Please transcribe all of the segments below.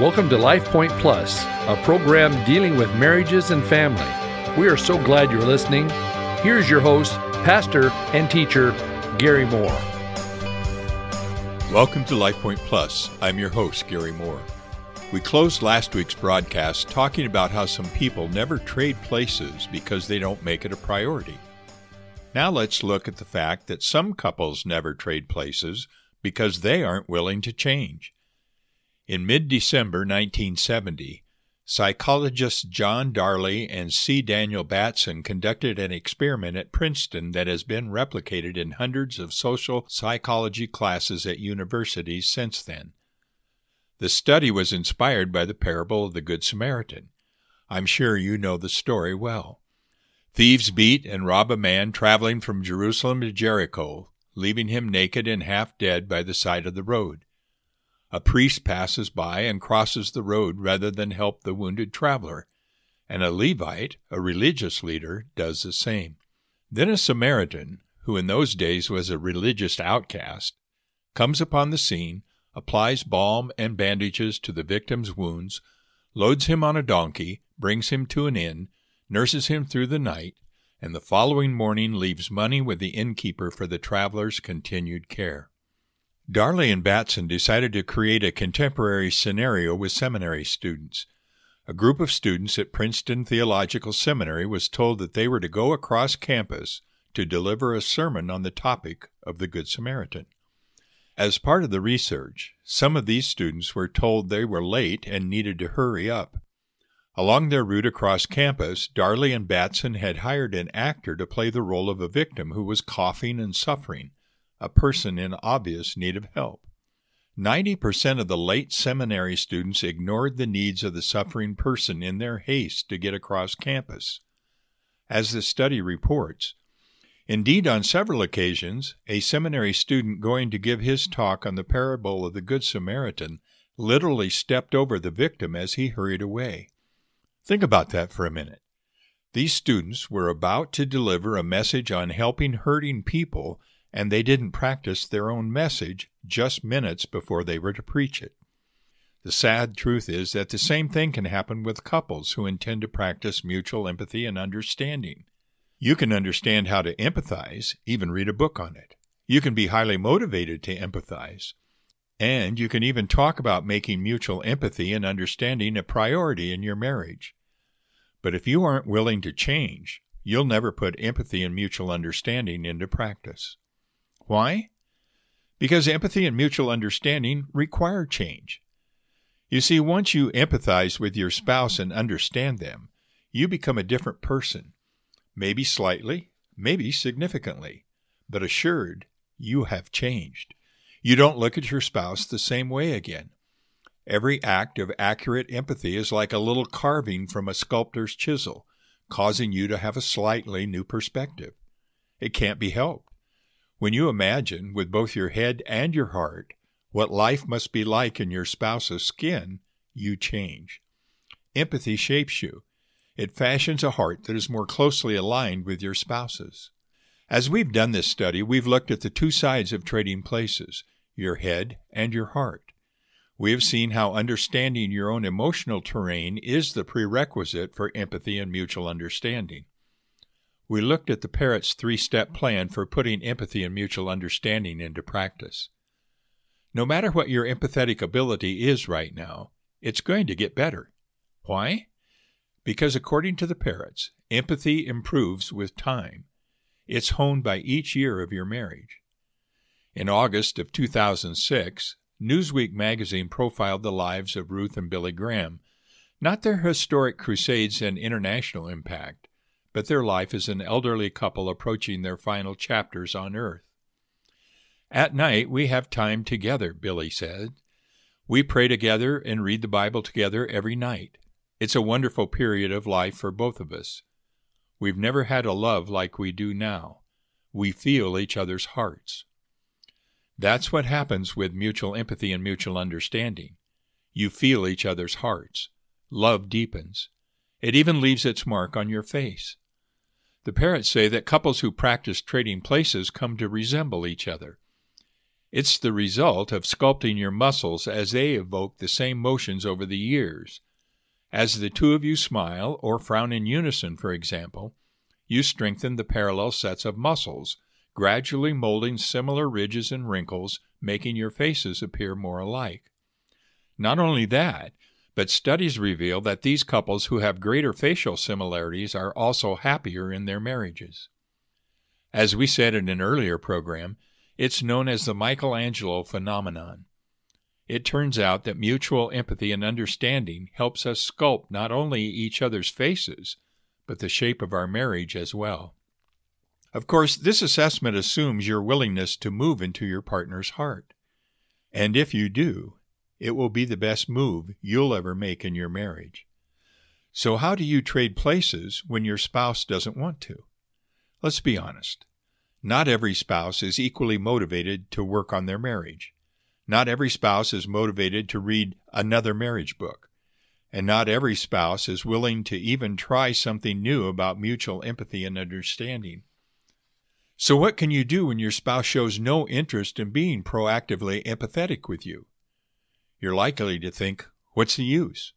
Welcome to Life Point Plus, a program dealing with marriages and family. We are so glad you're listening. Here's your host, pastor and teacher, Gary Moore. Welcome to Life Point Plus. I'm your host, Gary Moore. We closed last week's broadcast talking about how some people never trade places because they don't make it a priority. Now let's look at the fact that some couples never trade places because they aren't willing to change. In mid December 1970, psychologists John Darley and C. Daniel Batson conducted an experiment at Princeton that has been replicated in hundreds of social psychology classes at universities since then. The study was inspired by the parable of the Good Samaritan. I'm sure you know the story well. Thieves beat and rob a man traveling from Jerusalem to Jericho, leaving him naked and half dead by the side of the road. A priest passes by and crosses the road rather than help the wounded traveler, and a Levite, a religious leader, does the same. Then a Samaritan, who in those days was a religious outcast, comes upon the scene, applies balm and bandages to the victim's wounds, loads him on a donkey, brings him to an inn, nurses him through the night, and the following morning leaves money with the innkeeper for the traveler's continued care. Darley and Batson decided to create a contemporary scenario with seminary students. A group of students at Princeton Theological Seminary was told that they were to go across campus to deliver a sermon on the topic of the Good Samaritan. As part of the research, some of these students were told they were late and needed to hurry up. Along their route across campus, Darley and Batson had hired an actor to play the role of a victim who was coughing and suffering a person in obvious need of help. 90% of the late seminary students ignored the needs of the suffering person in their haste to get across campus. As the study reports, Indeed, on several occasions, a seminary student going to give his talk on the parable of the Good Samaritan literally stepped over the victim as he hurried away. Think about that for a minute. These students were about to deliver a message on helping hurting people and they didn't practice their own message just minutes before they were to preach it. The sad truth is that the same thing can happen with couples who intend to practice mutual empathy and understanding. You can understand how to empathize, even read a book on it. You can be highly motivated to empathize. And you can even talk about making mutual empathy and understanding a priority in your marriage. But if you aren't willing to change, you'll never put empathy and mutual understanding into practice. Why? Because empathy and mutual understanding require change. You see, once you empathize with your spouse and understand them, you become a different person. Maybe slightly, maybe significantly, but assured you have changed. You don't look at your spouse the same way again. Every act of accurate empathy is like a little carving from a sculptor's chisel, causing you to have a slightly new perspective. It can't be helped. When you imagine, with both your head and your heart, what life must be like in your spouse's skin, you change. Empathy shapes you. It fashions a heart that is more closely aligned with your spouse's. As we've done this study, we've looked at the two sides of trading places your head and your heart. We have seen how understanding your own emotional terrain is the prerequisite for empathy and mutual understanding we looked at the Parrotts' three step plan for putting empathy and mutual understanding into practice. No matter what your empathetic ability is right now, it's going to get better. Why? Because according to the Parrotts, empathy improves with time. It's honed by each year of your marriage. In August of 2006, Newsweek magazine profiled the lives of Ruth and Billy Graham, not their historic crusades and international impact, but their life is an elderly couple approaching their final chapters on earth. At night, we have time together, Billy said. We pray together and read the Bible together every night. It's a wonderful period of life for both of us. We've never had a love like we do now. We feel each other's hearts. That's what happens with mutual empathy and mutual understanding. You feel each other's hearts. Love deepens. It even leaves its mark on your face. The Parrotts say that couples who practice trading places come to resemble each other. It's the result of sculpting your muscles as they evoke the same motions over the years. As the two of you smile or frown in unison, for example, you strengthen the parallel sets of muscles, gradually molding similar ridges and wrinkles, making your faces appear more alike. Not only that, but studies reveal that these couples who have greater facial similarities are also happier in their marriages. As we said in an earlier program, it's known as the Michelangelo phenomenon. It turns out that mutual empathy and understanding helps us sculpt not only each other's faces, but the shape of our marriage as well. Of course, this assessment assumes your willingness to move into your partner's heart. And if you do, it will be the best move you'll ever make in your marriage. So, how do you trade places when your spouse doesn't want to? Let's be honest. Not every spouse is equally motivated to work on their marriage. Not every spouse is motivated to read another marriage book. And not every spouse is willing to even try something new about mutual empathy and understanding. So, what can you do when your spouse shows no interest in being proactively empathetic with you? You're likely to think, What's the use?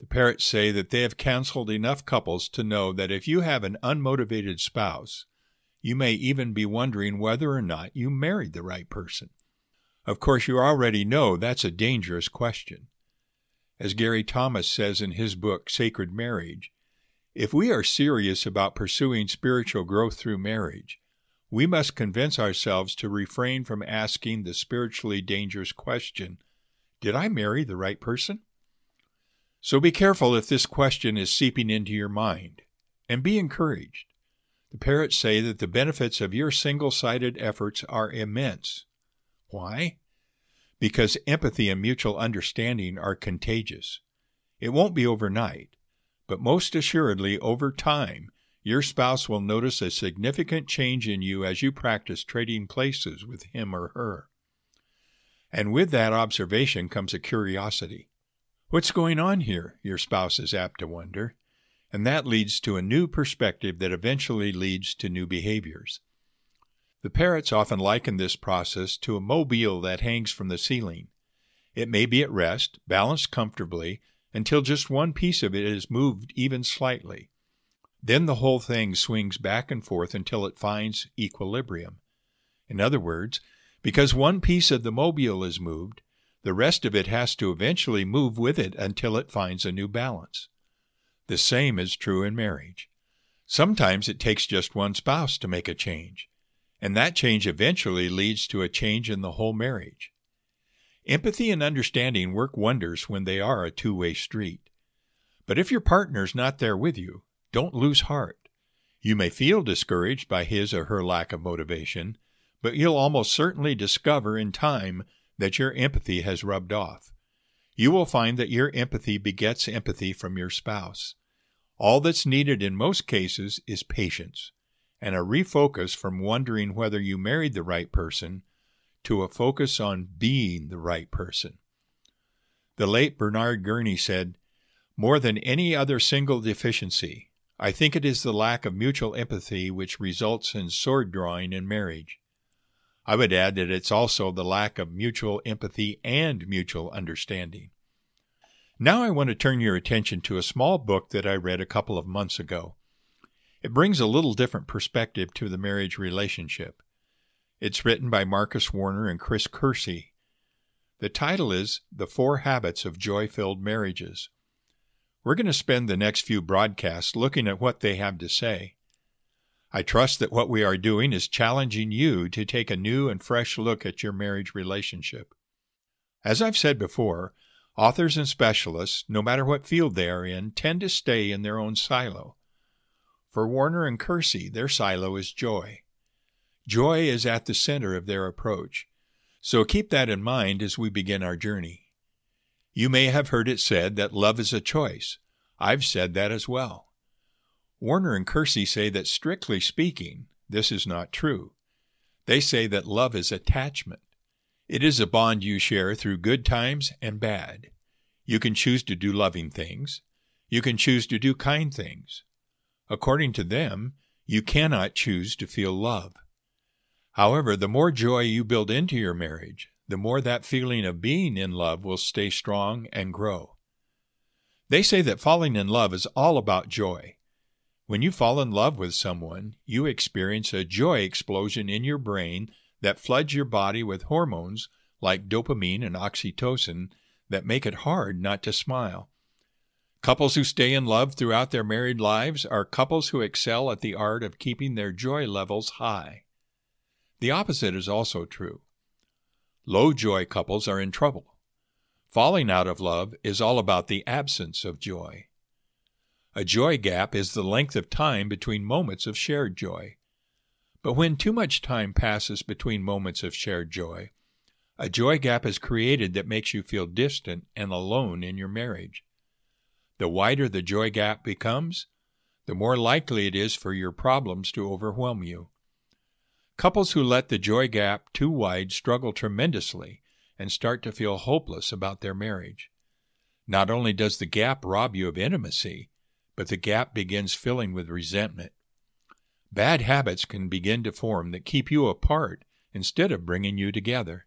The Parrotts say that they have counseled enough couples to know that if you have an unmotivated spouse, you may even be wondering whether or not you married the right person. Of course, you already know that's a dangerous question. As Gary Thomas says in his book, Sacred Marriage, if we are serious about pursuing spiritual growth through marriage, we must convince ourselves to refrain from asking the spiritually dangerous question Did I marry the right person? So be careful if this question is seeping into your mind, and be encouraged. The Parrotts say that the benefits of your single sided efforts are immense. Why? Because empathy and mutual understanding are contagious. It won't be overnight, but most assuredly over time, your spouse will notice a significant change in you as you practice trading places with him or her. And with that observation comes a curiosity. What's going on here? Your spouse is apt to wonder and that leads to a new perspective that eventually leads to new behaviors. The Parrotts often liken this process to a mobile that hangs from the ceiling. It may be at rest, balanced comfortably, until just one piece of it is moved even slightly. Then the whole thing swings back and forth until it finds equilibrium. In other words, because one piece of the mobile is moved, the rest of it has to eventually move with it until it finds a new balance. The same is true in marriage. Sometimes it takes just one spouse to make a change, and that change eventually leads to a change in the whole marriage. Empathy and understanding work wonders when they are a two way street. But if your partner's not there with you, don't lose heart. You may feel discouraged by his or her lack of motivation, but you'll almost certainly discover in time that your empathy has rubbed off you will find that your empathy begets empathy from your spouse. All that's needed in most cases is patience and a refocus from wondering whether you married the right person to a focus on being the right person. The late Bernard Guerney said, More than any other single deficiency, I think it is the lack of mutual empathy which results in sword drawing in marriage. I would add that it's also the lack of mutual empathy and mutual understanding. Now I want to turn your attention to a small book that I read a couple of months ago. It brings a little different perspective to the marriage relationship. It's written by Marcus Warner and Chris Coursey. The title is The Four Habits of Joy Filled Marriages. We're going to spend the next few broadcasts looking at what they have to say. I trust that what we are doing is challenging you to take a new and fresh look at your marriage relationship. As I've said before, authors and specialists, no matter what field they are in, tend to stay in their own silo. For Warner and Coursey, their silo is joy. Joy is at the center of their approach. So keep that in mind as we begin our journey. You may have heard it said that love is a choice. I've said that as well. Warner and Coursey say that strictly speaking, this is not true. They say that love is attachment. It is a bond you share through good times and bad. You can choose to do loving things. You can choose to do kind things. According to them, you cannot choose to feel love. However, the more joy you build into your marriage, the more that feeling of being in love will stay strong and grow. They say that falling in love is all about joy. When you fall in love with someone, you experience a joy explosion in your brain that floods your body with hormones like dopamine and oxytocin that make it hard not to smile. Couples who stay in love throughout their married lives are couples who excel at the art of keeping their joy levels high. The opposite is also true. Low joy couples are in trouble. Falling out of love is all about the absence of joy. A joy gap is the length of time between moments of shared joy. But when too much time passes between moments of shared joy, a joy gap is created that makes you feel distant and alone in your marriage. The wider the joy gap becomes, the more likely it is for your problems to overwhelm you. Couples who let the joy gap too wide struggle tremendously and start to feel hopeless about their marriage. Not only does the gap rob you of intimacy, but the gap begins filling with resentment. Bad habits can begin to form that keep you apart instead of bringing you together.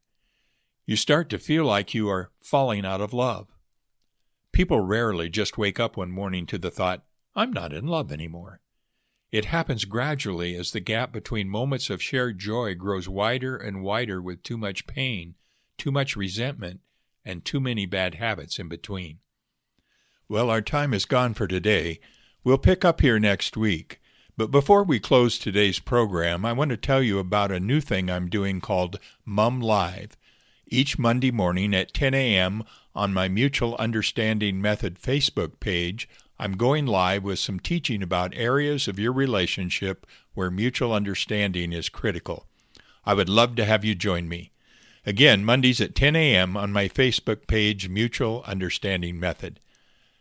You start to feel like you are falling out of love. People rarely just wake up one morning to the thought, I'm not in love anymore. It happens gradually as the gap between moments of shared joy grows wider and wider with too much pain, too much resentment, and too many bad habits in between. Well, our time is gone for today. We'll pick up here next week. But before we close today's program, I want to tell you about a new thing I'm doing called Mum Live. Each Monday morning at 10 a.m. on my Mutual Understanding Method Facebook page, I'm going live with some teaching about areas of your relationship where mutual understanding is critical. I would love to have you join me. Again, Mondays at 10 a.m. on my Facebook page, Mutual Understanding Method.